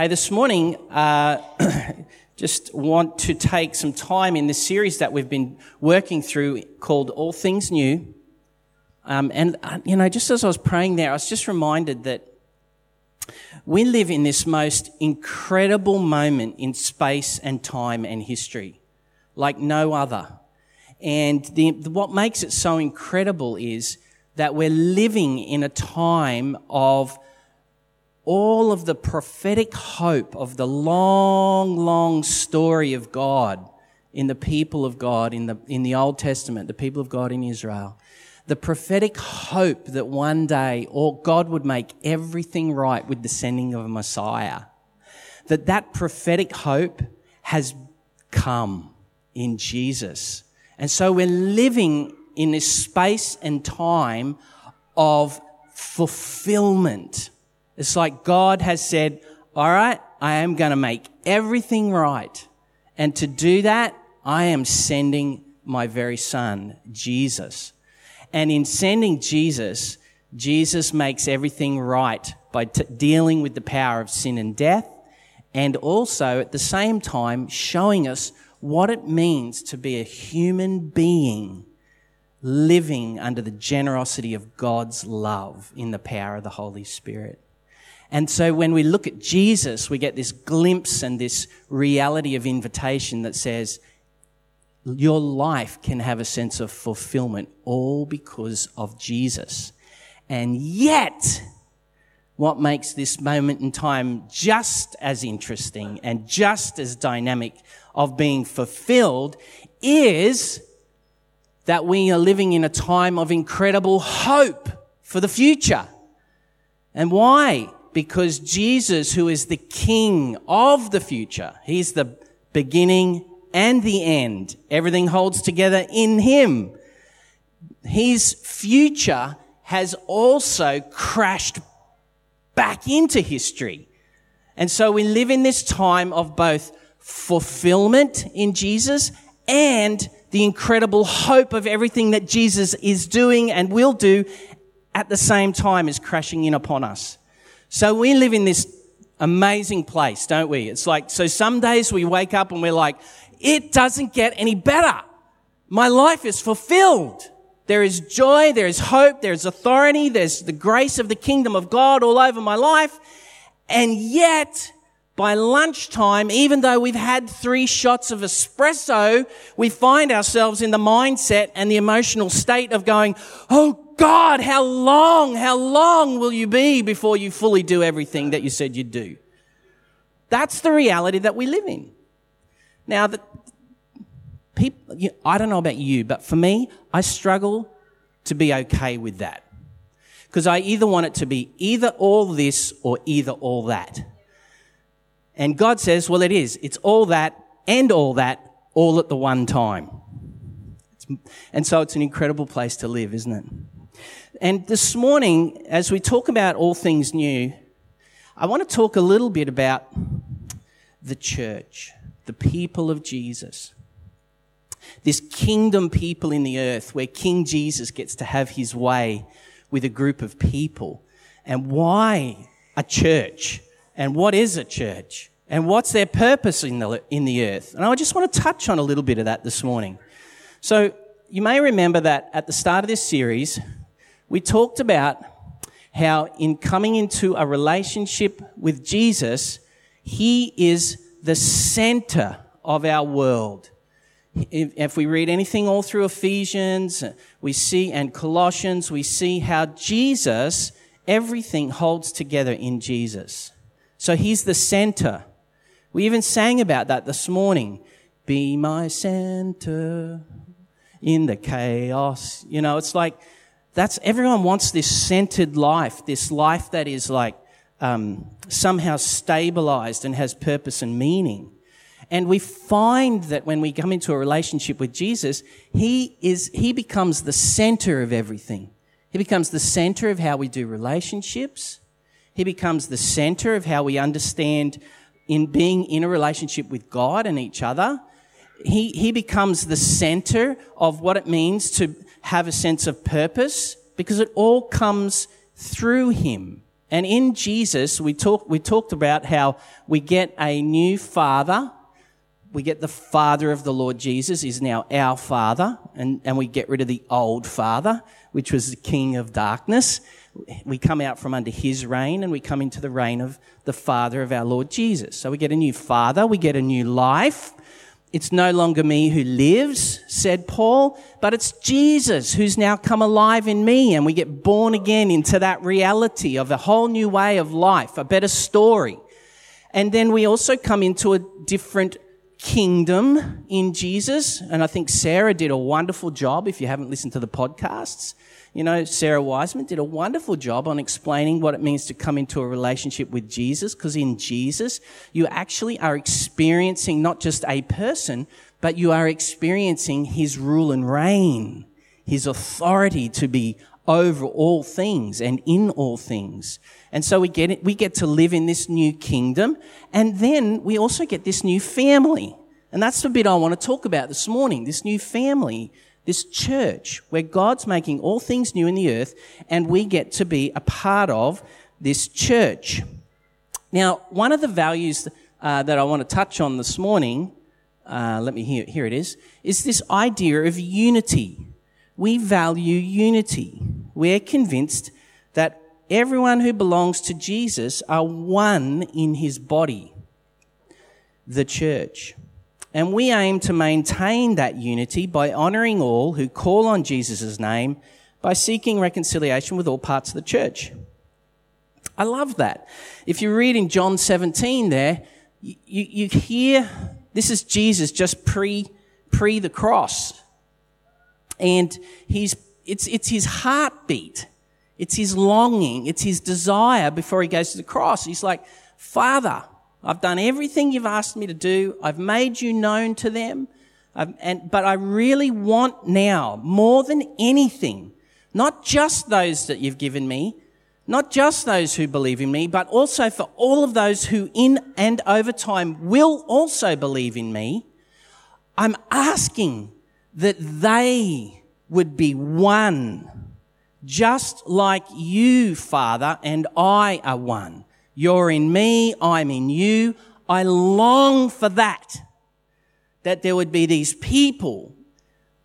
Hey, this morning, uh, just want to take some time in this series that we've been working through called All Things New. Um, and, uh, you know, just as I was praying there, I was just reminded that we live in this most incredible moment in space and time and history, like no other. And the, what makes it so incredible is that we're living in a time of all of the prophetic hope of the long, long story of God in the people of God in the, in the Old Testament, the people of God in Israel. The prophetic hope that one day all God would make everything right with the sending of a Messiah. That that prophetic hope has come in Jesus. And so we're living in this space and time of fulfillment it's like God has said, all right, I am going to make everything right. And to do that, I am sending my very son, Jesus. And in sending Jesus, Jesus makes everything right by t- dealing with the power of sin and death and also at the same time showing us what it means to be a human being living under the generosity of God's love in the power of the Holy Spirit. And so when we look at Jesus, we get this glimpse and this reality of invitation that says, your life can have a sense of fulfillment all because of Jesus. And yet, what makes this moment in time just as interesting and just as dynamic of being fulfilled is that we are living in a time of incredible hope for the future. And why? Because Jesus, who is the King of the future, He's the beginning and the end. Everything holds together in Him. His future has also crashed back into history. And so we live in this time of both fulfillment in Jesus and the incredible hope of everything that Jesus is doing and will do at the same time is crashing in upon us. So we live in this amazing place, don't we? It's like, so some days we wake up and we're like, it doesn't get any better. My life is fulfilled. There is joy, there is hope, there is authority, there's the grace of the kingdom of God all over my life. And yet, by lunchtime, even though we've had three shots of espresso, we find ourselves in the mindset and the emotional state of going, Oh God, how long, how long will you be before you fully do everything that you said you'd do? That's the reality that we live in. Now, the people, I don't know about you, but for me, I struggle to be okay with that. Because I either want it to be either all this or either all that. And God says, well, it is. It's all that and all that all at the one time. And so it's an incredible place to live, isn't it? And this morning, as we talk about all things new, I want to talk a little bit about the church, the people of Jesus. This kingdom people in the earth where King Jesus gets to have his way with a group of people. And why a church? And what is a church? And what's their purpose in the, in the earth? And I just want to touch on a little bit of that this morning. So you may remember that at the start of this series, we talked about how in coming into a relationship with Jesus, He is the center of our world. If we read anything all through Ephesians, we see, and Colossians, we see how Jesus, everything holds together in Jesus. So He's the center. We even sang about that this morning. Be my center in the chaos. You know, it's like, that's everyone wants this centered life, this life that is like um, somehow stabilized and has purpose and meaning. And we find that when we come into a relationship with Jesus, he is he becomes the center of everything. He becomes the center of how we do relationships. He becomes the center of how we understand in being in a relationship with God and each other. He, he becomes the center of what it means to have a sense of purpose because it all comes through him And in Jesus, we talk, we talked about how we get a new father. We get the father of the Lord Jesus is now our father and, and we get rid of the old father, which was the king of darkness. We come out from under his reign and we come into the reign of the father of our Lord Jesus. So we get a new father. We get a new life. It's no longer me who lives, said Paul, but it's Jesus who's now come alive in me. And we get born again into that reality of a whole new way of life, a better story. And then we also come into a different kingdom in Jesus. And I think Sarah did a wonderful job. If you haven't listened to the podcasts, you know, Sarah Wiseman did a wonderful job on explaining what it means to come into a relationship with Jesus, because in Jesus, you actually are experiencing not just a person, but you are experiencing his rule and reign, his authority to be over all things and in all things. And so we get it, we get to live in this new kingdom, and then we also get this new family. And that's the bit I want to talk about this morning, this new family this church where God's making all things new in the earth and we get to be a part of this church. Now, one of the values uh, that I want to touch on this morning, uh, let me hear, here it is, is this idea of unity. We value unity. We're convinced that everyone who belongs to Jesus are one in his body, the church. And we aim to maintain that unity by honoring all who call on Jesus' name by seeking reconciliation with all parts of the church. I love that. If you read in John 17 there, you, you hear this is Jesus just pre, pre the cross. And he's, it's, it's his heartbeat. It's his longing. It's his desire before he goes to the cross. He's like, Father, I've done everything you've asked me to do. I've made you known to them. And, but I really want now, more than anything, not just those that you've given me, not just those who believe in me, but also for all of those who in and over time will also believe in me. I'm asking that they would be one, just like you, Father, and I are one. You're in me, I'm in you. I long for that. That there would be these people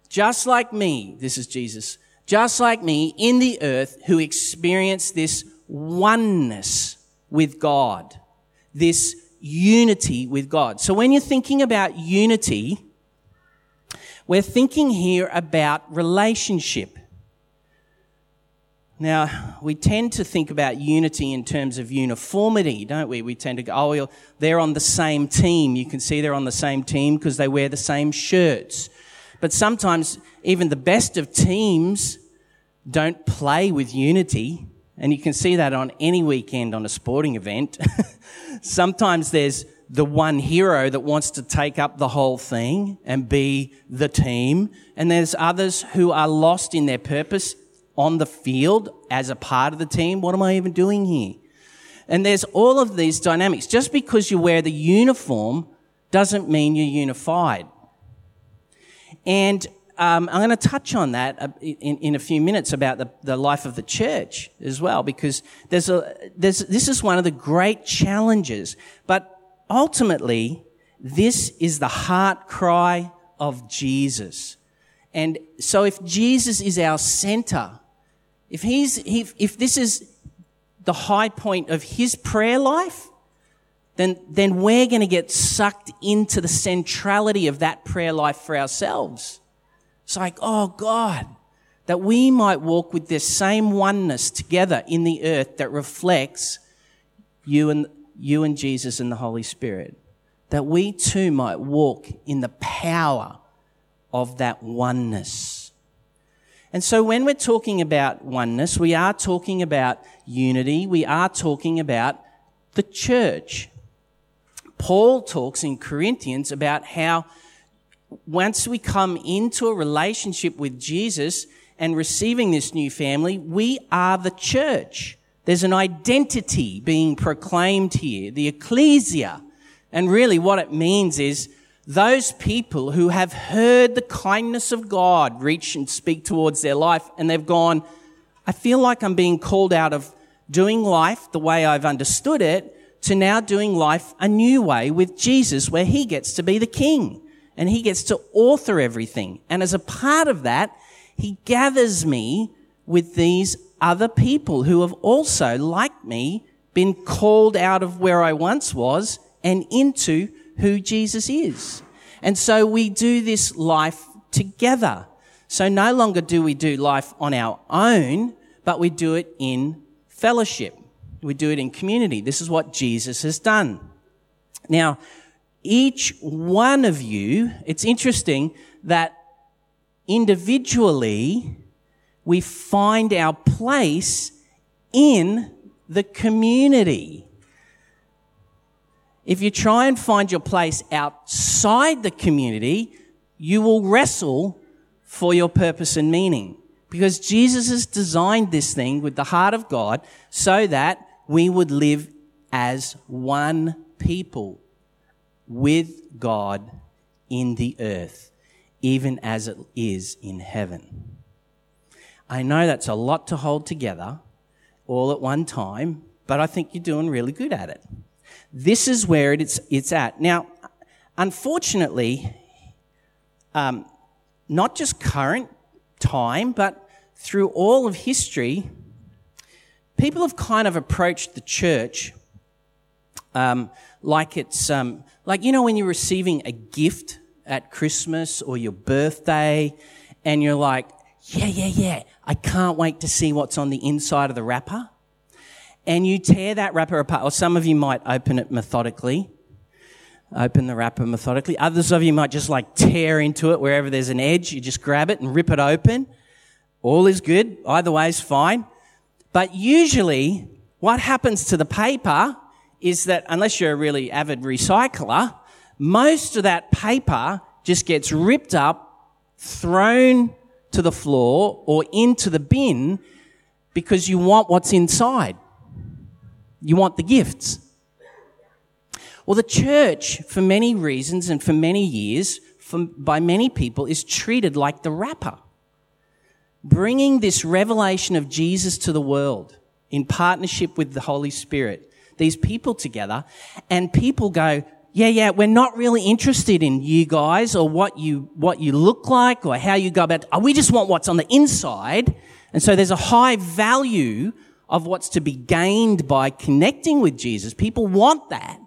just like me, this is Jesus, just like me in the earth who experience this oneness with God, this unity with God. So when you're thinking about unity, we're thinking here about relationship. Now, we tend to think about unity in terms of uniformity, don't we? We tend to go, oh, they're on the same team. You can see they're on the same team because they wear the same shirts. But sometimes even the best of teams don't play with unity. And you can see that on any weekend on a sporting event. sometimes there's the one hero that wants to take up the whole thing and be the team. And there's others who are lost in their purpose on the field as a part of the team. What am I even doing here? And there's all of these dynamics. Just because you wear the uniform doesn't mean you're unified. And um, I'm going to touch on that uh, in, in a few minutes about the, the life of the church as well, because there's a, there's, this is one of the great challenges. But ultimately, this is the heart cry of Jesus. And so if Jesus is our center, if he's, if, if this is the high point of his prayer life, then, then we're going to get sucked into the centrality of that prayer life for ourselves. It's like, oh God, that we might walk with this same oneness together in the earth that reflects you and, you and Jesus and the Holy Spirit. That we too might walk in the power of that oneness. And so when we're talking about oneness, we are talking about unity. We are talking about the church. Paul talks in Corinthians about how once we come into a relationship with Jesus and receiving this new family, we are the church. There's an identity being proclaimed here, the ecclesia. And really what it means is those people who have heard the kindness of God reach and speak towards their life and they've gone, I feel like I'm being called out of doing life the way I've understood it to now doing life a new way with Jesus where he gets to be the king and he gets to author everything. And as a part of that, he gathers me with these other people who have also, like me, been called out of where I once was and into who Jesus is. And so we do this life together. So no longer do we do life on our own, but we do it in fellowship. We do it in community. This is what Jesus has done. Now, each one of you, it's interesting that individually we find our place in the community. If you try and find your place outside the community, you will wrestle for your purpose and meaning. Because Jesus has designed this thing with the heart of God so that we would live as one people with God in the earth, even as it is in heaven. I know that's a lot to hold together all at one time, but I think you're doing really good at it. This is where it's, it's at. Now, unfortunately, um, not just current time, but through all of history, people have kind of approached the church um, like it's um, like you know when you're receiving a gift at Christmas or your birthday, and you're like, yeah, yeah, yeah, I can't wait to see what's on the inside of the wrapper. And you tear that wrapper apart, or some of you might open it methodically. Open the wrapper methodically. Others of you might just like tear into it wherever there's an edge. You just grab it and rip it open. All is good. Either way is fine. But usually, what happens to the paper is that unless you're a really avid recycler, most of that paper just gets ripped up, thrown to the floor or into the bin because you want what's inside. You want the gifts. Well, the church, for many reasons and for many years, for, by many people, is treated like the wrapper bringing this revelation of Jesus to the world in partnership with the Holy Spirit, these people together, and people go, yeah, yeah, we're not really interested in you guys or what you, what you look like or how you go about, we just want what's on the inside. And so there's a high value of what's to be gained by connecting with Jesus. People want that,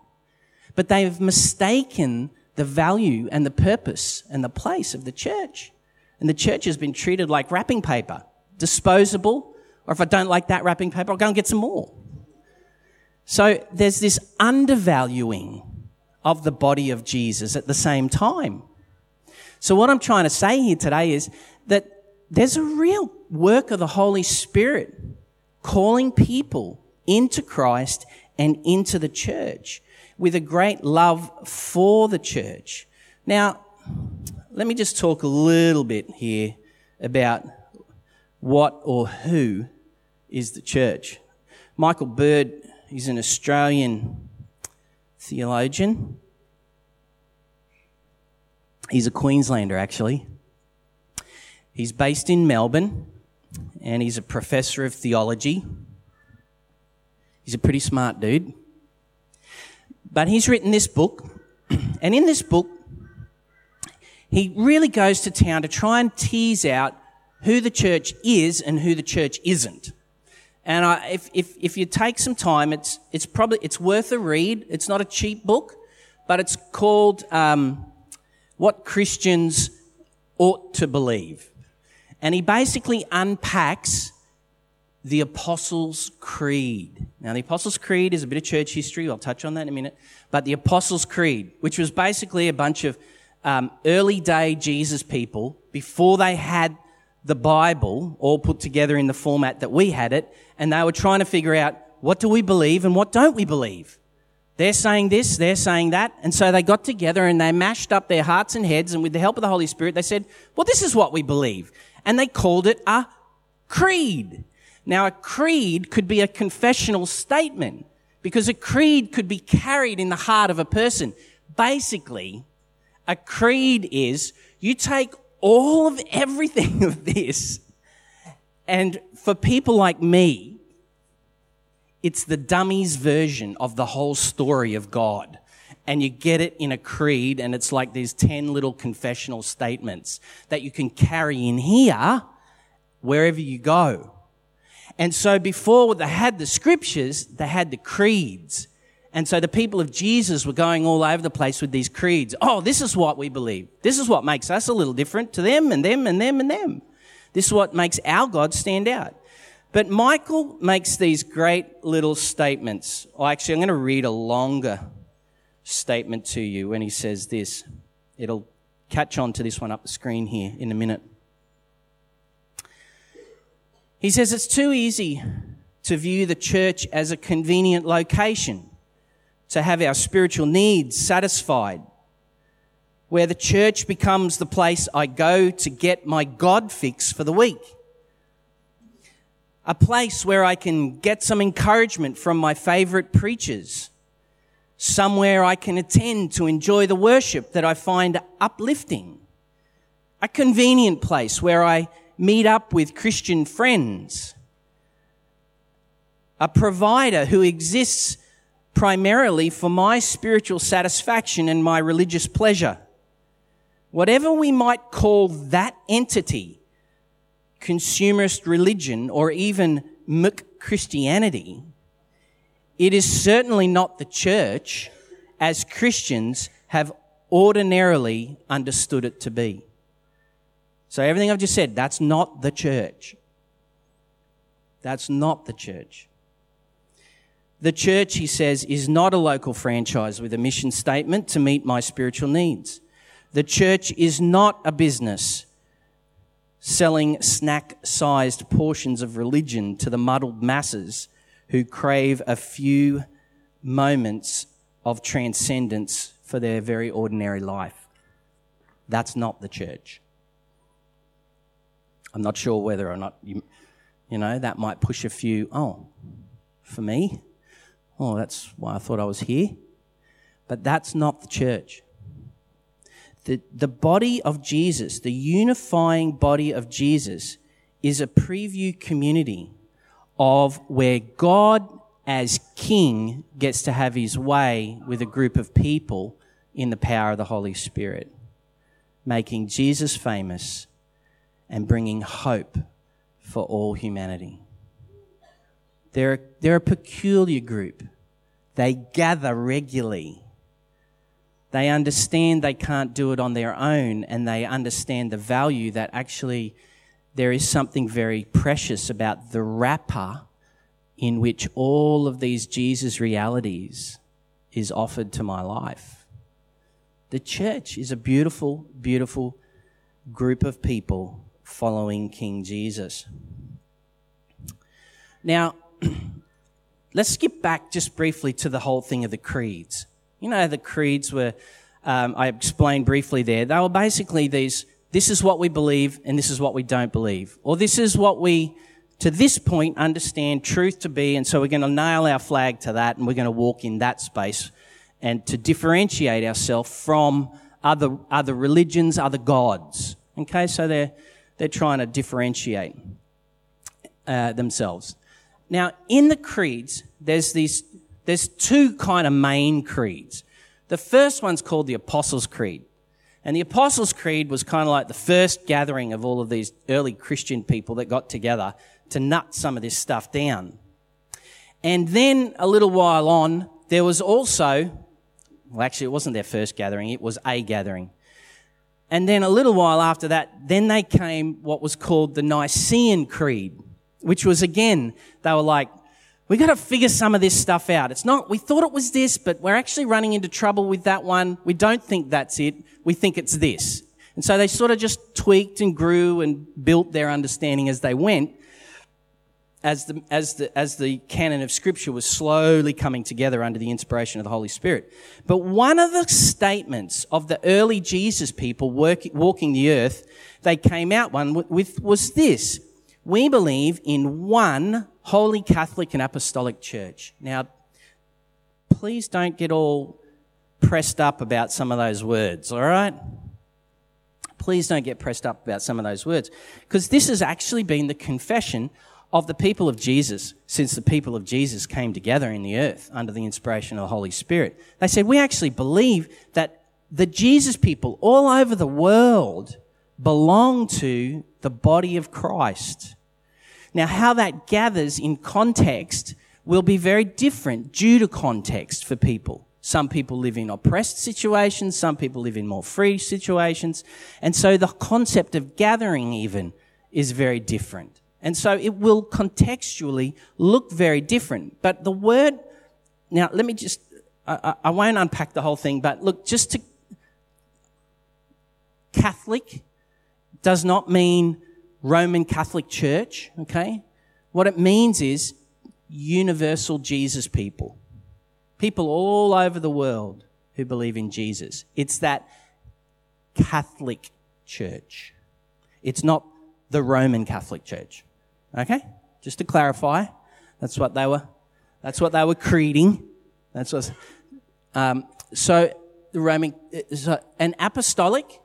but they've mistaken the value and the purpose and the place of the church. And the church has been treated like wrapping paper, disposable, or if I don't like that wrapping paper, I'll go and get some more. So there's this undervaluing of the body of Jesus at the same time. So what I'm trying to say here today is that there's a real work of the Holy Spirit calling people into Christ and into the church with a great love for the church. Now, let me just talk a little bit here about what or who is the church. Michael Bird is an Australian theologian. He's a Queenslander, actually. He's based in Melbourne and he's a professor of theology. He's a pretty smart dude. But he's written this book, and in this book, he really goes to town to try and tease out who the church is and who the church isn't. And I, if, if, if you take some time, it's, it's probably, it's worth a read. It's not a cheap book, but it's called, um, What Christians Ought to Believe. And he basically unpacks the Apostles' Creed. Now, the Apostles' Creed is a bit of church history. I'll touch on that in a minute. But the Apostles' Creed, which was basically a bunch of um, early day Jesus people, before they had the Bible all put together in the format that we had it, and they were trying to figure out what do we believe and what don't we believe. They're saying this, they're saying that, and so they got together and they mashed up their hearts and heads, and with the help of the Holy Spirit, they said, well, this is what we believe. And they called it a creed. Now, a creed could be a confessional statement because a creed could be carried in the heart of a person. Basically, a creed is you take all of everything of this, and for people like me, it's the dummies version of the whole story of God. And you get it in a creed, and it's like these 10 little confessional statements that you can carry in here wherever you go. And so before they had the scriptures, they had the creeds. And so the people of Jesus were going all over the place with these creeds. Oh, this is what we believe. This is what makes us a little different to them and them and them and them. This is what makes our God stand out. But Michael makes these great little statements. Oh, actually, I'm going to read a longer statement to you when he says this. It'll catch on to this one up the screen here in a minute. He says it's too easy to view the church as a convenient location to have our spiritual needs satisfied, where the church becomes the place I go to get my God fix for the week. A place where I can get some encouragement from my favorite preachers. Somewhere I can attend to enjoy the worship that I find uplifting. A convenient place where I meet up with Christian friends. A provider who exists primarily for my spiritual satisfaction and my religious pleasure. Whatever we might call that entity, consumerist religion or even Christianity, it is certainly not the church as Christians have ordinarily understood it to be. So everything I've just said, that's not the church. That's not the church. The church, he says, is not a local franchise with a mission statement to meet my spiritual needs. The church is not a business selling snack sized portions of religion to the muddled masses who crave a few moments of transcendence for their very ordinary life. That's not the church. I'm not sure whether or not you, you know, that might push a few, oh, for me? Oh, that's why I thought I was here. But that's not the church. The, the body of Jesus, the unifying body of Jesus, is a preview community of where God as King gets to have his way with a group of people in the power of the Holy Spirit, making Jesus famous and bringing hope for all humanity. They're, they're a peculiar group. They gather regularly. They understand they can't do it on their own, and they understand the value that actually there is something very precious about the wrapper in which all of these Jesus realities is offered to my life. The church is a beautiful, beautiful group of people following King Jesus. Now, let's skip back just briefly to the whole thing of the creeds. You know, the creeds were, um, I explained briefly there, they were basically these this is what we believe and this is what we don't believe. Or this is what we, to this point, understand truth to be, and so we're going to nail our flag to that and we're going to walk in that space and to differentiate ourselves from other, other religions, other gods. Okay, so they're, they're trying to differentiate uh, themselves. Now, in the creeds, there's these, there's two kind of main creeds. The first one's called the Apostles' Creed. And the Apostles' Creed was kind of like the first gathering of all of these early Christian people that got together to nut some of this stuff down. And then a little while on, there was also, well, actually, it wasn't their first gathering, it was a gathering. And then a little while after that, then they came what was called the Nicene Creed, which was again, they were like, we got to figure some of this stuff out. It's not, we thought it was this, but we're actually running into trouble with that one. We don't think that's it. We think it's this. And so they sort of just tweaked and grew and built their understanding as they went as the, as the, as the canon of scripture was slowly coming together under the inspiration of the Holy Spirit. But one of the statements of the early Jesus people work, walking the earth, they came out one with, was this. We believe in one holy Catholic and apostolic church. Now, please don't get all pressed up about some of those words, all right? Please don't get pressed up about some of those words. Because this has actually been the confession of the people of Jesus since the people of Jesus came together in the earth under the inspiration of the Holy Spirit. They said, we actually believe that the Jesus people all over the world belong to the body of Christ. Now, how that gathers in context will be very different due to context for people. Some people live in oppressed situations, some people live in more free situations, and so the concept of gathering even is very different. And so it will contextually look very different. But the word, now let me just, I, I won't unpack the whole thing, but look, just to, Catholic does not mean Roman Catholic Church, okay? What it means is universal Jesus people. People all over the world who believe in Jesus. It's that Catholic Church. It's not the Roman Catholic Church. Okay? Just to clarify, that's what they were, that's what they were creeding. That's what, um, so the Roman, so an apostolic,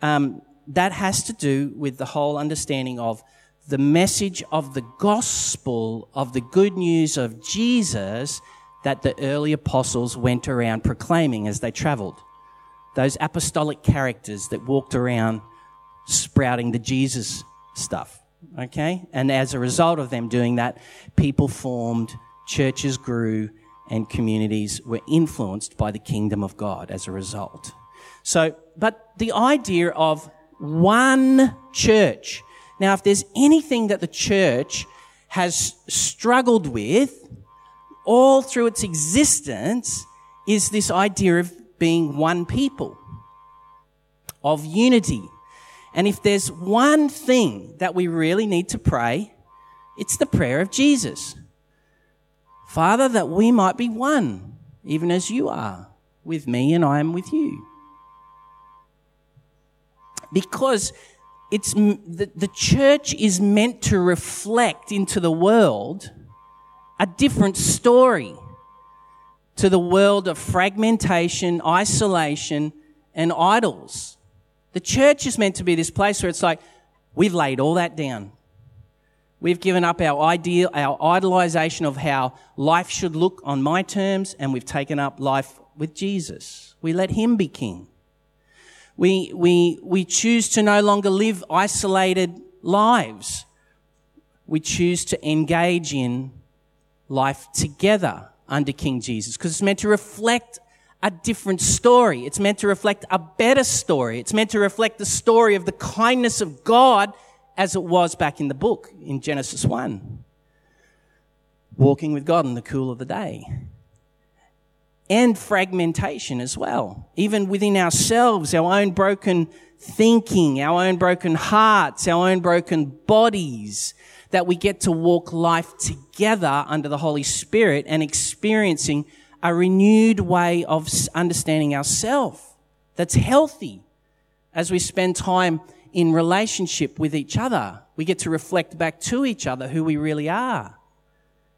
um, that has to do with the whole understanding of the message of the gospel of the good news of Jesus that the early apostles went around proclaiming as they traveled. Those apostolic characters that walked around sprouting the Jesus stuff. Okay? And as a result of them doing that, people formed, churches grew, and communities were influenced by the kingdom of God as a result. So, but the idea of one church. Now, if there's anything that the church has struggled with all through its existence is this idea of being one people, of unity. And if there's one thing that we really need to pray, it's the prayer of Jesus. Father, that we might be one, even as you are with me and I am with you because it's the, the church is meant to reflect into the world a different story to the world of fragmentation, isolation, and idols. The church is meant to be this place where it's like, we've laid all that down. We've given up our ideal, our idolization of how life should look on my terms, and we've taken up life with Jesus. We let Him be King. We, we, we choose to no longer live isolated lives. We choose to engage in life together under King Jesus because it's meant to reflect a different story. It's meant to reflect a better story. It's meant to reflect the story of the kindness of God as it was back in the book in Genesis 1. Walking with God in the cool of the day and fragmentation as well. Even within ourselves, our own broken thinking, our own broken hearts, our own broken bodies, that we get to walk life together under the Holy Spirit and experiencing a renewed way of understanding ourselves that's healthy as we spend time in relationship with each other. We get to reflect back to each other who we really are.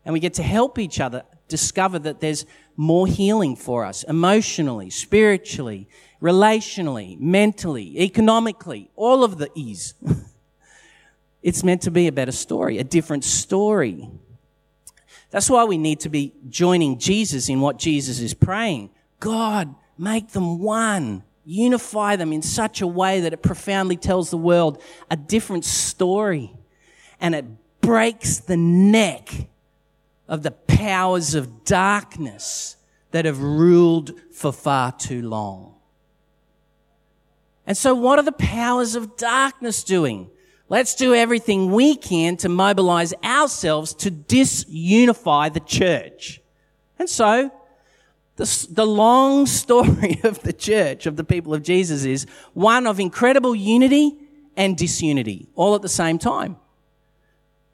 And we get to help each other discover that there's more healing for us emotionally, spiritually, relationally, mentally, economically, all of the E's. it's meant to be a better story, a different story. That's why we need to be joining Jesus in what Jesus is praying. God, make them one. Unify them in such a way that it profoundly tells the world a different story and it breaks the neck of the powers of darkness that have ruled for far too long. And so, what are the powers of darkness doing? Let's do everything we can to mobilize ourselves to disunify the church. And so, the, the long story of the church, of the people of Jesus, is one of incredible unity and disunity all at the same time.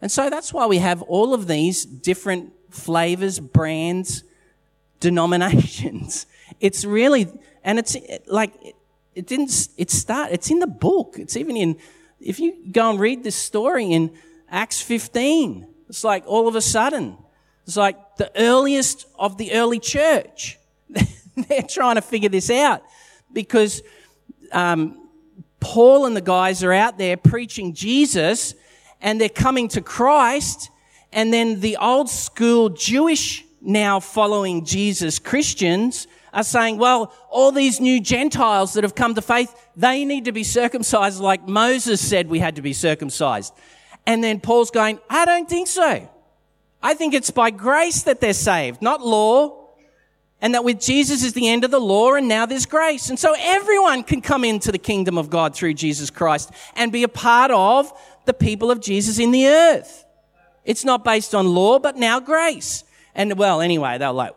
And so that's why we have all of these different flavors, brands, denominations. It's really, and it's like, it didn't, it start, it's in the book. It's even in, if you go and read this story in Acts 15, it's like all of a sudden, it's like the earliest of the early church. They're trying to figure this out because um, Paul and the guys are out there preaching Jesus and they're coming to Christ. And then the old school Jewish now following Jesus Christians are saying, well, all these new Gentiles that have come to faith, they need to be circumcised like Moses said we had to be circumcised. And then Paul's going, I don't think so. I think it's by grace that they're saved, not law. And that with Jesus is the end of the law and now there's grace. And so everyone can come into the kingdom of God through Jesus Christ and be a part of the people of Jesus in the earth. It's not based on law, but now grace. And well, anyway, they're like,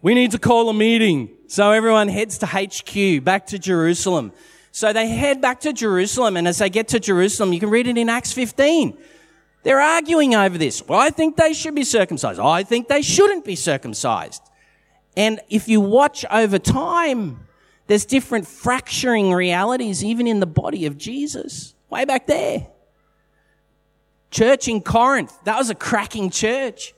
we need to call a meeting. So everyone heads to HQ, back to Jerusalem. So they head back to Jerusalem, and as they get to Jerusalem, you can read it in Acts 15. They're arguing over this. Well, I think they should be circumcised. I think they shouldn't be circumcised. And if you watch over time, there's different fracturing realities even in the body of Jesus. Way back there. Church in Corinth, that was a cracking church.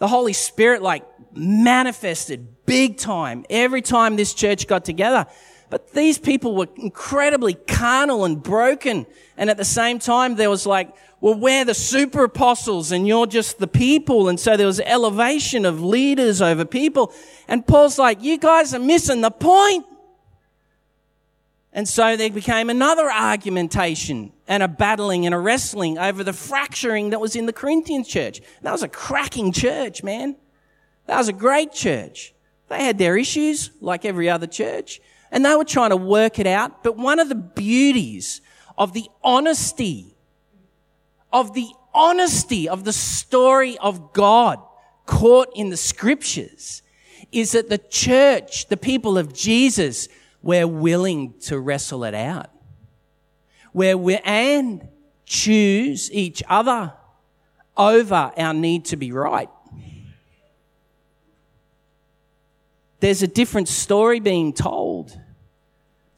The Holy Spirit like manifested big time every time this church got together. But these people were incredibly carnal and broken. And at the same time, there was like, well, we're the super apostles and you're just the people. And so there was elevation of leaders over people. And Paul's like, you guys are missing the point. And so there became another argumentation and a battling and a wrestling over the fracturing that was in the Corinthian church. That was a cracking church, man. That was a great church. They had their issues like every other church and they were trying to work it out. But one of the beauties of the honesty, of the honesty of the story of God caught in the scriptures is that the church, the people of Jesus, were willing to wrestle it out. Where we and choose each other over our need to be right. There's a different story being told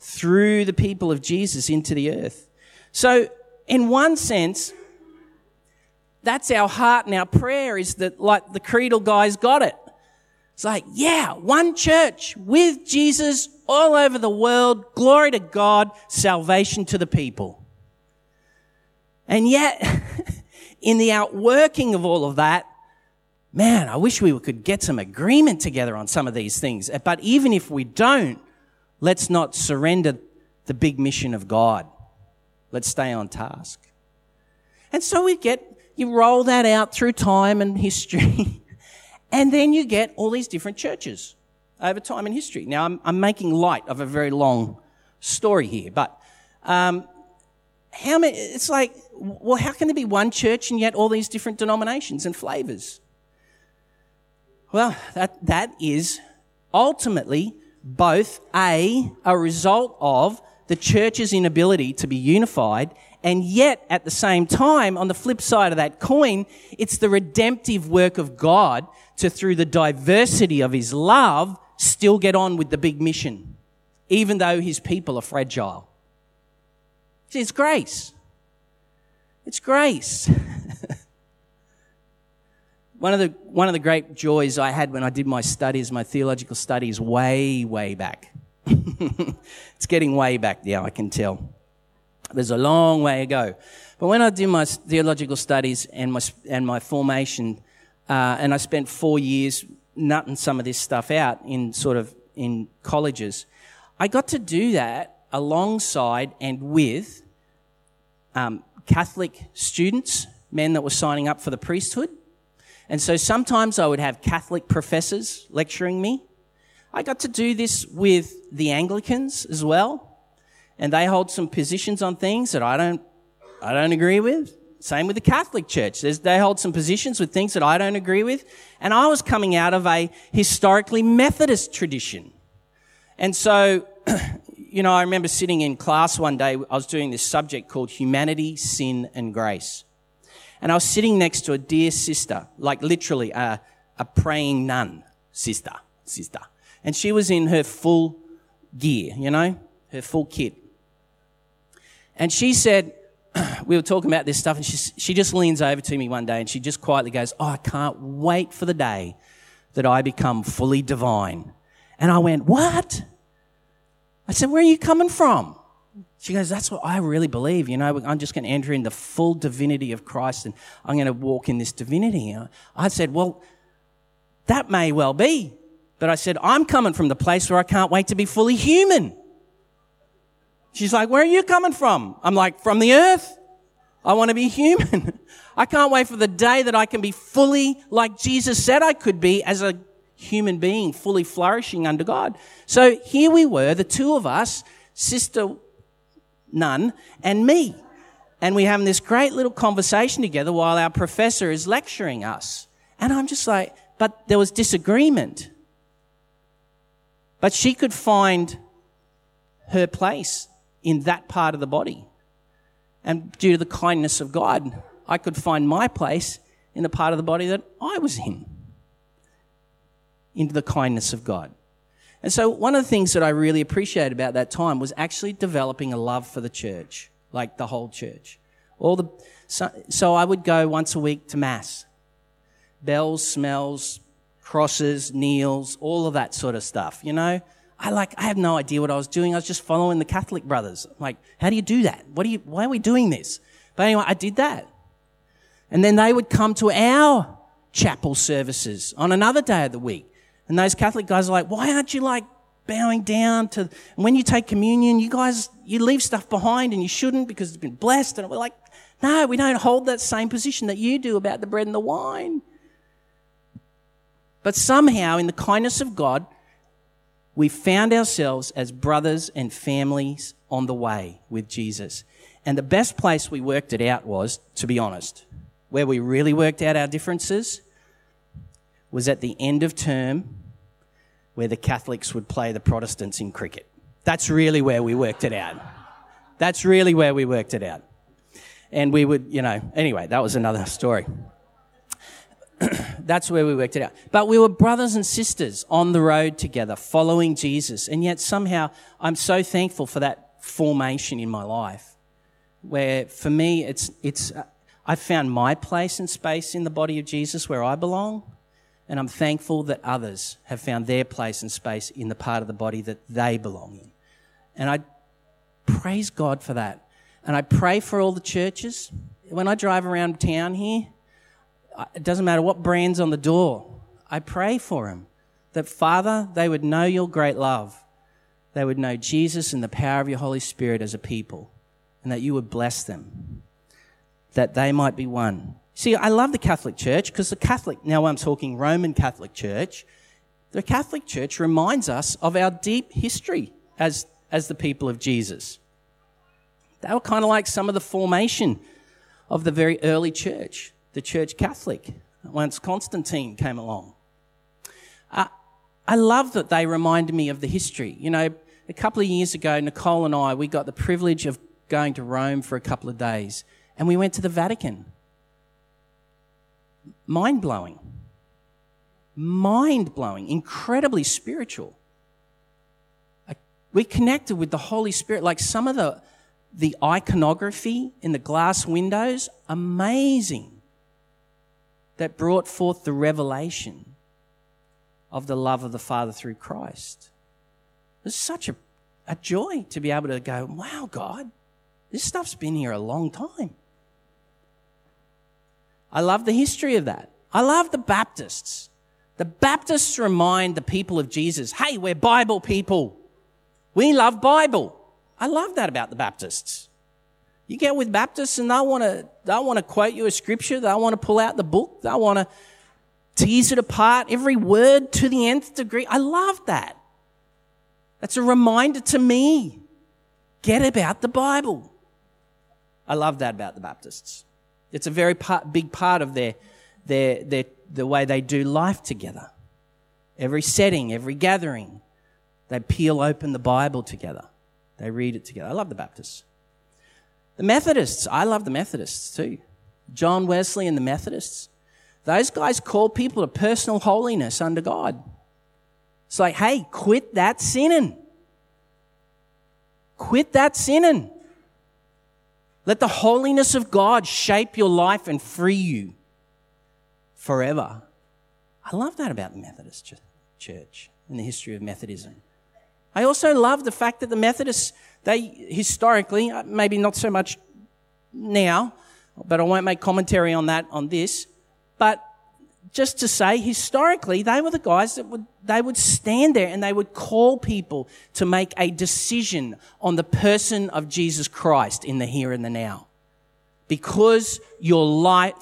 through the people of Jesus into the earth. So, in one sense, that's our heart and our prayer is that, like the creedal guys got it. It's like, yeah, one church with Jesus all over the world. Glory to God, salvation to the people. And yet, in the outworking of all of that, man, I wish we could get some agreement together on some of these things. But even if we don't, let's not surrender the big mission of God. Let's stay on task. And so we get, you roll that out through time and history, and then you get all these different churches over time in history. Now, I'm, I'm making light of a very long story here, but um, how many, it's like, well, how can there be one church and yet all these different denominations and flavors? Well, that, that is ultimately both A, a result of the church's inability to be unified, and yet at the same time, on the flip side of that coin, it's the redemptive work of God to, through the diversity of his love, still get on with the big mission, even though his people are fragile. It's grace. It's grace. One of the, one of the great joys I had when I did my studies, my theological studies, way, way back. it's getting way back now, I can tell. There's a long way to go. But when I did my theological studies and my, and my formation, uh, and I spent four years nutting some of this stuff out in sort of in colleges, I got to do that alongside and with um, Catholic students, men that were signing up for the priesthood, and so sometimes I would have Catholic professors lecturing me. I got to do this with the Anglicans as well. And they hold some positions on things that I don't, I don't agree with. Same with the Catholic Church. There's, they hold some positions with things that I don't agree with. And I was coming out of a historically Methodist tradition. And so, you know, I remember sitting in class one day, I was doing this subject called Humanity, Sin and Grace. And I was sitting next to a dear sister, like literally a, a praying nun sister, sister. And she was in her full gear, you know, her full kit. And she said, we were talking about this stuff, and she, she just leans over to me one day and she just quietly goes, Oh, I can't wait for the day that I become fully divine. And I went, What? I said, Where are you coming from? She goes, That's what I really believe. You know, I'm just going to enter in the full divinity of Christ and I'm going to walk in this divinity. I said, Well, that may well be. But I said, I'm coming from the place where I can't wait to be fully human. She's like, Where are you coming from? I'm like, From the earth. I want to be human. I can't wait for the day that I can be fully like Jesus said I could be as a human being, fully flourishing under God. So here we were, the two of us, sister nun and me. And we're having this great little conversation together while our professor is lecturing us. And I'm just like, but there was disagreement. But she could find her place in that part of the body. And due to the kindness of God, I could find my place in the part of the body that I was in, into the kindness of God. And so, one of the things that I really appreciated about that time was actually developing a love for the church, like the whole church. All the so, so I would go once a week to mass, bells, smells, crosses, kneels, all of that sort of stuff. You know, I like, I have no idea what I was doing. I was just following the Catholic brothers. Like, how do you do that? What do you, why are we doing this? But anyway, I did that. And then they would come to our chapel services on another day of the week. And those Catholic guys are like, why aren't you like bowing down to, when you take communion, you guys, you leave stuff behind and you shouldn't because it's been blessed. And we're like, no, we don't hold that same position that you do about the bread and the wine. But somehow, in the kindness of God, we found ourselves as brothers and families on the way with Jesus. And the best place we worked it out was, to be honest, where we really worked out our differences was at the end of term where the Catholics would play the Protestants in cricket. That's really where we worked it out. That's really where we worked it out. And we would, you know, anyway, that was another story. That's where we worked it out. But we were brothers and sisters on the road together, following Jesus. And yet somehow I'm so thankful for that formation in my life. Where for me, it's, it's, uh, I've found my place and space in the body of Jesus where I belong. And I'm thankful that others have found their place and space in the part of the body that they belong in. And I praise God for that. And I pray for all the churches. When I drive around town here, it doesn't matter what brand's on the door. I pray for them that, Father, they would know your great love. They would know Jesus and the power of your Holy Spirit as a people, and that you would bless them, that they might be one. See, I love the Catholic Church because the Catholic, now I'm talking Roman Catholic Church, the Catholic Church reminds us of our deep history as, as the people of Jesus. They were kind of like some of the formation of the very early church the Church Catholic once Constantine came along. I love that they remind me of the history. You know, a couple of years ago, Nicole and I, we got the privilege of going to Rome for a couple of days, and we went to the Vatican. Mind blowing. Mind blowing. Incredibly spiritual. We connected with the Holy Spirit, like some of the, the iconography in the glass windows, amazing that brought forth the revelation of the love of the Father through Christ. It's such a, a joy to be able to go, wow, God, this stuff's been here a long time. I love the history of that. I love the Baptists. The Baptists remind the people of Jesus, hey, we're Bible people. We love Bible. I love that about the Baptists. You get with Baptists and they want to they want to quote you a scripture, they want to pull out the book, they want to tease it apart, every word to the nth degree. I love that. That's a reminder to me. Get about the Bible. I love that about the Baptists. It's a very part, big part of their, their, their, the way they do life together. Every setting, every gathering, they peel open the Bible together. They read it together. I love the Baptists. The Methodists, I love the Methodists too. John Wesley and the Methodists. Those guys call people to personal holiness under God. It's like, hey, quit that sinning. Quit that sinning. Let the holiness of God shape your life and free you forever. I love that about the Methodist church and the history of Methodism. I also love the fact that the Methodists, they historically, uh, maybe not so much now, but I won't make commentary on that on this, but just to say, historically, they were the guys that would, they would stand there and they would call people to make a decision on the person of Jesus Christ in the here and the now. Because your life,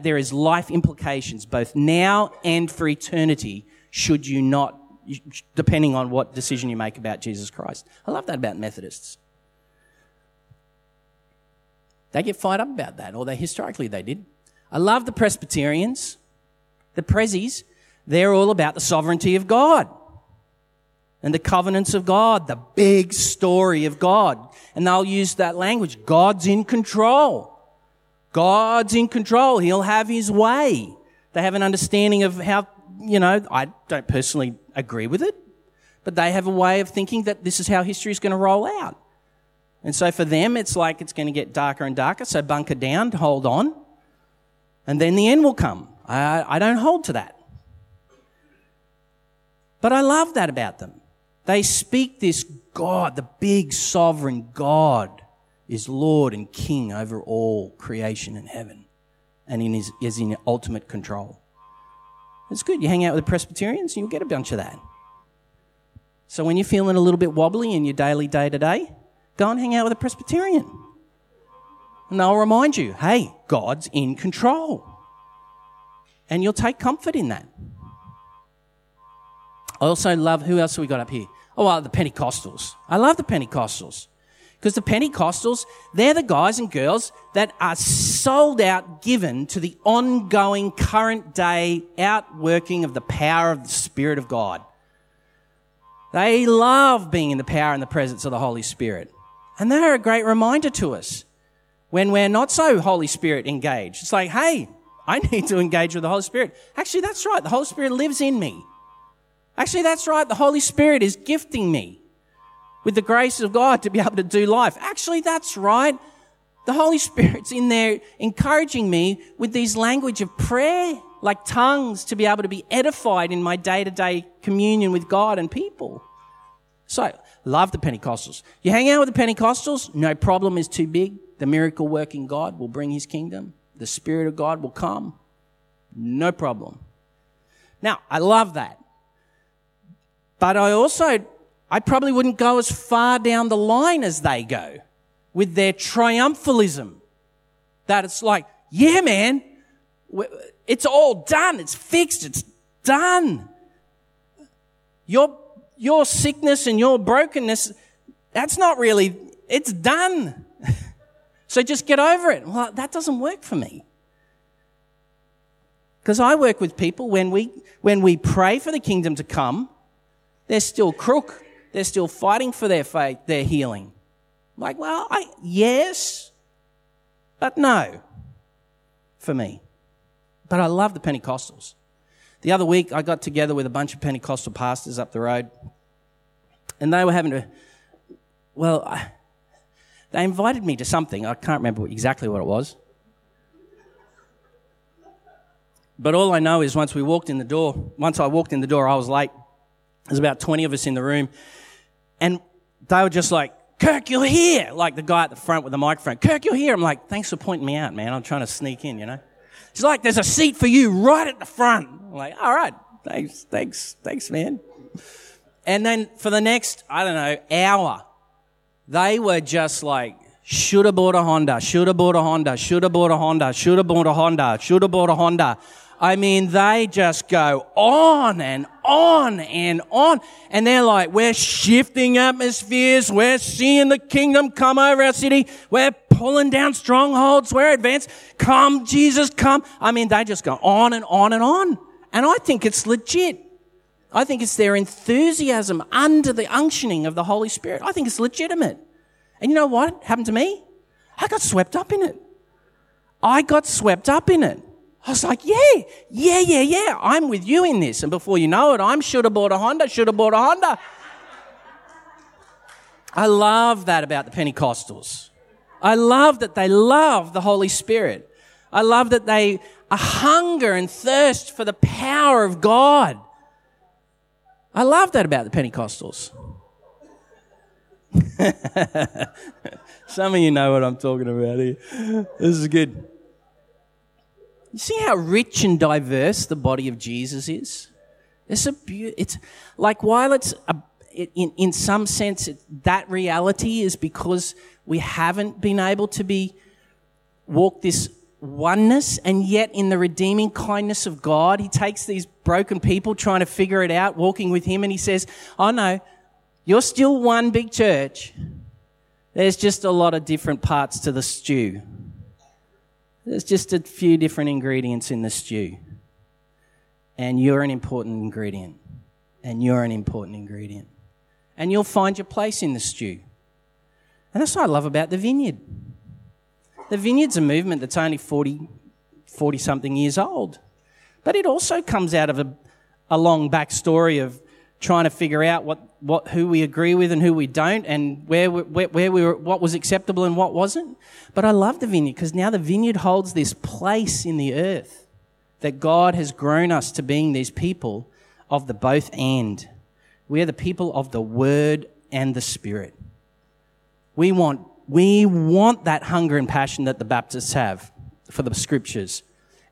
there is life implications, both now and for eternity, should you not, depending on what decision you make about Jesus Christ. I love that about Methodists. They get fired up about that, or they historically they did. I love the Presbyterians the Prezzies, they're all about the sovereignty of God and the covenants of God, the big story of God. And they'll use that language. God's in control. God's in control. He'll have his way. They have an understanding of how, you know, I don't personally agree with it, but they have a way of thinking that this is how history is going to roll out. And so for them, it's like it's going to get darker and darker. So bunker down, hold on. And then the end will come. I, I don't hold to that. But I love that about them. They speak this God, the big sovereign God, is Lord and King over all creation and heaven and in his, is in ultimate control. It's good. You hang out with the Presbyterians, you'll get a bunch of that. So when you're feeling a little bit wobbly in your daily day to day, go and hang out with a Presbyterian. And they'll remind you, hey, God's in control. And you'll take comfort in that. I also love, who else have we got up here? Oh, well, the Pentecostals. I love the Pentecostals. Because the Pentecostals, they're the guys and girls that are sold out, given to the ongoing current day outworking of the power of the Spirit of God. They love being in the power and the presence of the Holy Spirit. And they're a great reminder to us when we're not so Holy Spirit engaged. It's like, hey, I need to engage with the Holy Spirit. Actually, that's right. The Holy Spirit lives in me. Actually, that's right. The Holy Spirit is gifting me with the grace of God to be able to do life. Actually, that's right. The Holy Spirit's in there encouraging me with these language of prayer, like tongues, to be able to be edified in my day to day communion with God and people. So, love the Pentecostals. You hang out with the Pentecostals, no problem is too big. The miracle working God will bring his kingdom the Spirit of God will come. No problem. Now, I love that. But I also, I probably wouldn't go as far down the line as they go with their triumphalism. That it's like, yeah, man, it's all done. It's fixed. It's done. Your, your sickness and your brokenness, that's not really, it's done. So just get over it. Well, that doesn't work for me. Because I work with people when we, when we pray for the kingdom to come, they're still crook. They're still fighting for their faith, their healing. Like, well, I, yes, but no for me. But I love the Pentecostals. The other week, I got together with a bunch of Pentecostal pastors up the road, and they were having to, well, I, they invited me to something. I can't remember exactly what it was. But all I know is once we walked in the door, once I walked in the door, I was late. There's about 20 of us in the room. And they were just like, Kirk, you're here. Like the guy at the front with the microphone. Kirk, you're here. I'm like, thanks for pointing me out, man. I'm trying to sneak in, you know? He's like, there's a seat for you right at the front. I'm like, all right. Thanks, thanks, thanks, man. And then for the next, I don't know, hour, they were just like, should have bought a Honda, should have bought a Honda, should have bought a Honda, should have bought a Honda, should have bought a Honda. I mean, they just go on and on and on. And they're like, we're shifting atmospheres. We're seeing the kingdom come over our city. We're pulling down strongholds. We're advanced. Come, Jesus, come. I mean, they just go on and on and on. And I think it's legit. I think it's their enthusiasm under the unctioning of the Holy Spirit. I think it's legitimate. And you know what happened to me? I got swept up in it. I got swept up in it. I was like, yeah, yeah, yeah, yeah, I'm with you in this. And before you know it, I'm should have bought a Honda, should have bought a Honda. I love that about the Pentecostals. I love that they love the Holy Spirit. I love that they hunger and thirst for the power of God. I love that about the Pentecostals. Some of you know what I'm talking about here. This is good. You see how rich and diverse the body of Jesus is? It's a be- it's like while it's a, in in some sense it, that reality is because we haven't been able to be walk this oneness and yet in the redeeming kindness of God he takes these broken people trying to figure it out walking with him and he says, "Oh no, you're still one big church. There's just a lot of different parts to the stew." There's just a few different ingredients in the stew. And you're an important ingredient. And you're an important ingredient. And you'll find your place in the stew. And that's what I love about the vineyard. The vineyard's a movement that's only 40, 40 something years old. But it also comes out of a, a long backstory of trying to figure out what, what, who we agree with and who we don't, and where, we, where, where we were, what was acceptable and what wasn't. But I love the vineyard because now the vineyard holds this place in the earth that God has grown us to being these people of the both and. We are the people of the word and the spirit. We want, we want that hunger and passion that the Baptists have for the scriptures.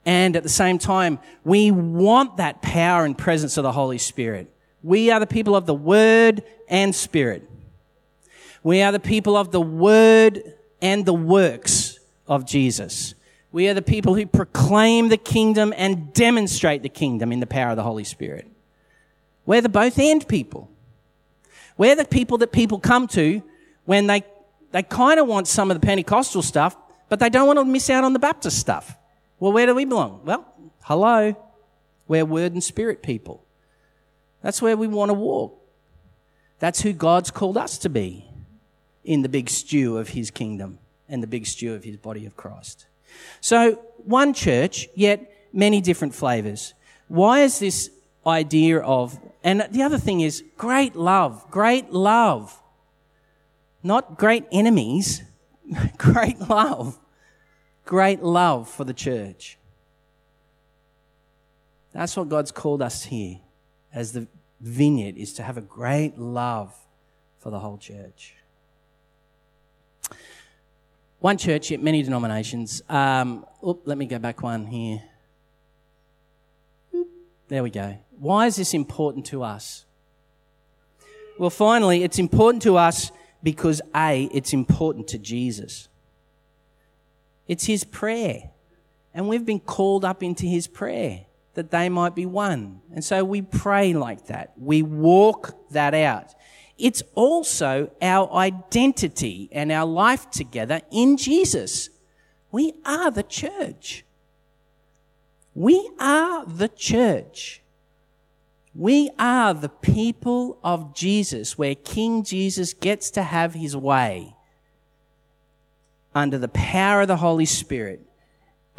And at the same time, we want that power and presence of the Holy Spirit. We are the people of the Word and Spirit. We are the people of the Word and the works of Jesus. We are the people who proclaim the kingdom and demonstrate the kingdom in the power of the Holy Spirit. We're the both and people. We're the people that people come to when they, they kind of want some of the Pentecostal stuff, but they don't want to miss out on the Baptist stuff. Well, where do we belong? Well, hello. We're word and spirit people. That's where we want to walk. That's who God's called us to be in the big stew of his kingdom and the big stew of his body of Christ. So, one church, yet many different flavors. Why is this idea of, and the other thing is great love, great love. Not great enemies, great love. Great love for the church. That's what God's called us here as the vineyard is to have a great love for the whole church. One church, yet many denominations. Um, oop, let me go back one here. There we go. Why is this important to us? Well, finally, it's important to us because A, it's important to Jesus. It's his prayer. And we've been called up into his prayer that they might be one. And so we pray like that. We walk that out. It's also our identity and our life together in Jesus. We are the church. We are the church. We are the people of Jesus, where King Jesus gets to have his way under the power of the Holy Spirit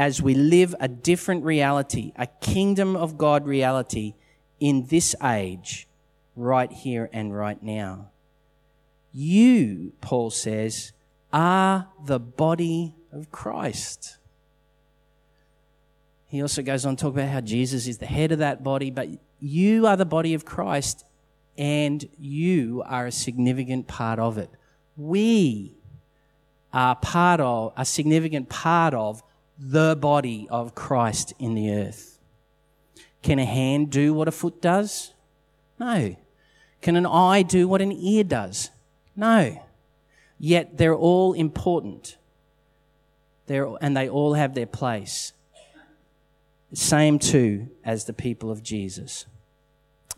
as we live a different reality, a kingdom of God reality in this age, right here and right now. You, Paul says, are the body of Christ. He also goes on to talk about how Jesus is the head of that body, but you are the body of Christ and you are a significant part of it. We are part of, a significant part of the body of Christ in the earth. Can a hand do what a foot does? No. Can an eye do what an ear does? No. Yet they're all important. They're, and they all have their place. Same too as the people of Jesus.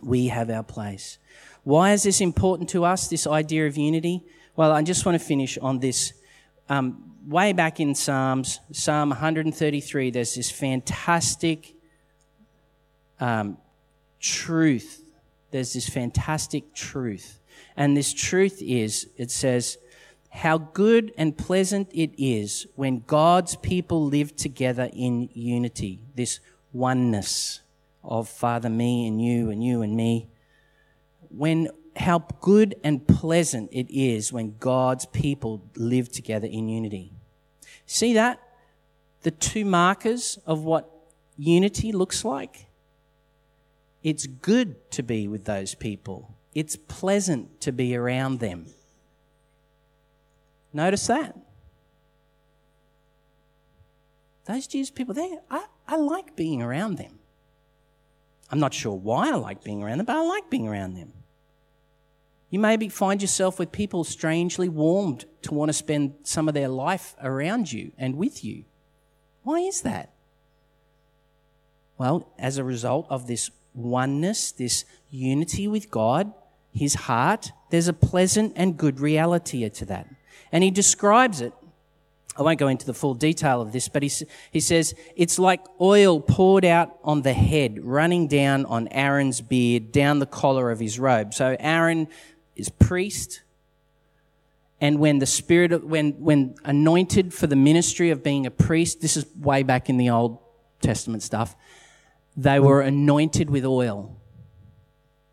We have our place. Why is this important to us, this idea of unity? Well, I just want to finish on this. Um, way back in Psalms, Psalm 133, there's this fantastic um, truth. There's this fantastic truth. And this truth is, it says, how good and pleasant it is when God's people live together in unity, this oneness of Father, me and you and you and me. When how good and pleasant it is when God's people live together in unity. See that? The two markers of what unity looks like? It's good to be with those people. It's pleasant to be around them. Notice that. Those Jews people there, I, I like being around them. I'm not sure why I like being around them, but I like being around them. You maybe find yourself with people strangely warmed to want to spend some of their life around you and with you. Why is that? Well, as a result of this oneness, this unity with God, His heart, there's a pleasant and good reality to that. And He describes it. I won't go into the full detail of this, but he, he says it's like oil poured out on the head, running down on Aaron's beard, down the collar of his robe. So Aaron is priest, and when the spirit of, when when anointed for the ministry of being a priest this is way back in the old testament stuff they were anointed with oil.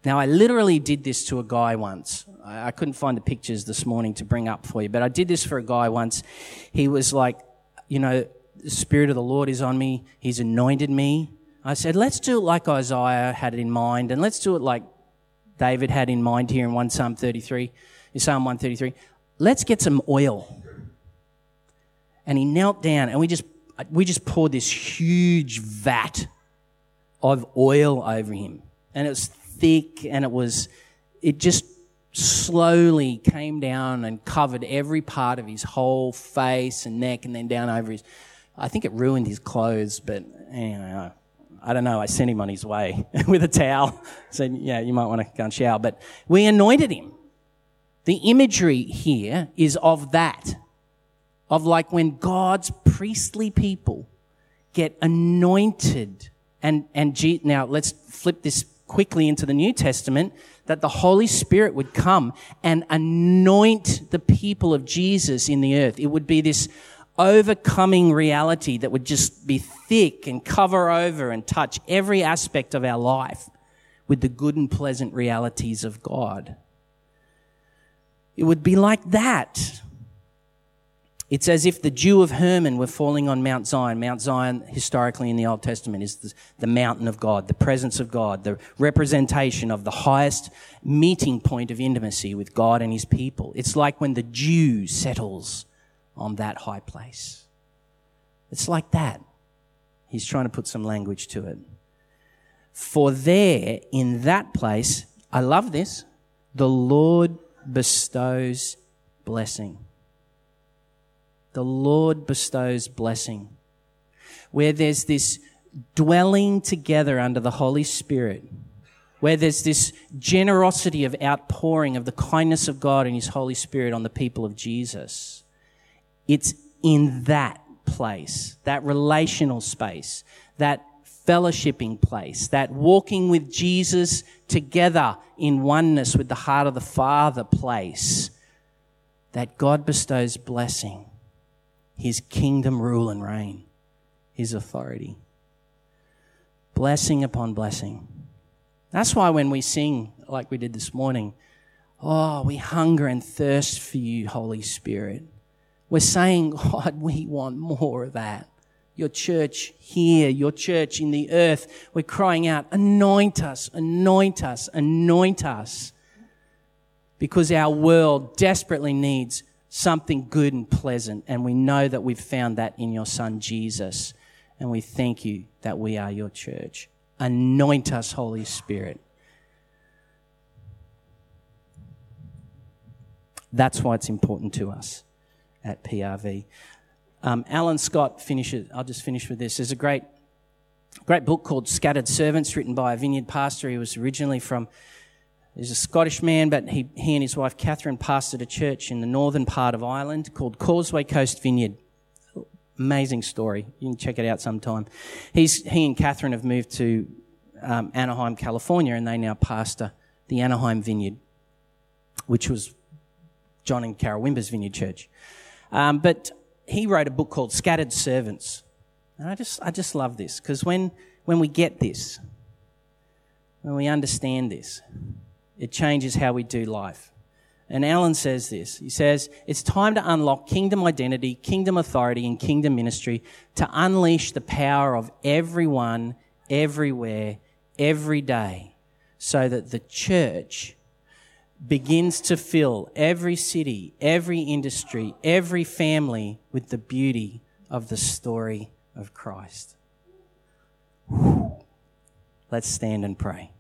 Now i literally did this to a guy once. I couldn't find the pictures this morning to bring up for you but i did this for a guy once. He was like you know the spirit of the lord is on me. He's anointed me. I said let's do it like isaiah had it in mind and let's do it like david had in mind here in 1 psalm 33 in psalm 133 let's get some oil. And he knelt down and we just, we just poured this huge vat of oil over him. And it was thick and it was, it just slowly came down and covered every part of his whole face and neck and then down over his, I think it ruined his clothes, but anyway, I don't know. I sent him on his way with a towel. Said, yeah, you might want to go and shower. But we anointed him. The imagery here is of that, of like when God's priestly people get anointed. And, and G, now let's flip this quickly into the New Testament that the Holy Spirit would come and anoint the people of Jesus in the earth. It would be this overcoming reality that would just be thick and cover over and touch every aspect of our life with the good and pleasant realities of God. It would be like that. It's as if the dew of Hermon were falling on Mount Zion. Mount Zion, historically in the Old Testament, is the, the, mountain of God, the presence of God, the representation of the highest meeting point of intimacy with God and his people. It's like when the dew settles on that high place. It's like that. He's trying to put some language to it. For there, in that place, I love this, the Lord bestows blessing. The Lord bestows blessing. Where there's this dwelling together under the Holy Spirit, where there's this generosity of outpouring of the kindness of God and His Holy Spirit on the people of Jesus. It's in that place, that relational space, that fellowshipping place, that walking with Jesus together in oneness with the heart of the Father place, that God bestows blessing, His kingdom rule and reign, His authority. Blessing upon blessing. That's why when we sing, like we did this morning, oh, we hunger and thirst for you, Holy Spirit. We're saying, God, we want more of that your church here, your church in the earth. We're crying out, anoint us, anoint us, anoint us. Because our world desperately needs something good and pleasant. And we know that we've found that in your son, Jesus. And we thank you that we are your church. Anoint us, Holy Spirit. That's why it's important to us at PRV. Um, Alan Scott finishes, I'll just finish with this. There's a great, great book called Scattered Servants written by a vineyard pastor. He was originally from, he's a Scottish man, but he, he and his wife Catherine pastored a church in the northern part of Ireland called Causeway Coast Vineyard. Amazing story. You can check it out sometime. He's, he and Catherine have moved to um, Anaheim, California, and they now pastor the Anaheim Vineyard, which was John and Carol Wimber's Vineyard Church. Um, but he wrote a book called Scattered Servants. And I just, I just love this because when, when we get this, when we understand this, it changes how we do life. And Alan says this. He says, it's time to unlock kingdom identity, kingdom authority, and kingdom ministry to unleash the power of everyone, everywhere, every day, so that the church begins to fill every city, every industry, every family with the beauty of the story of Christ. Let's stand and pray.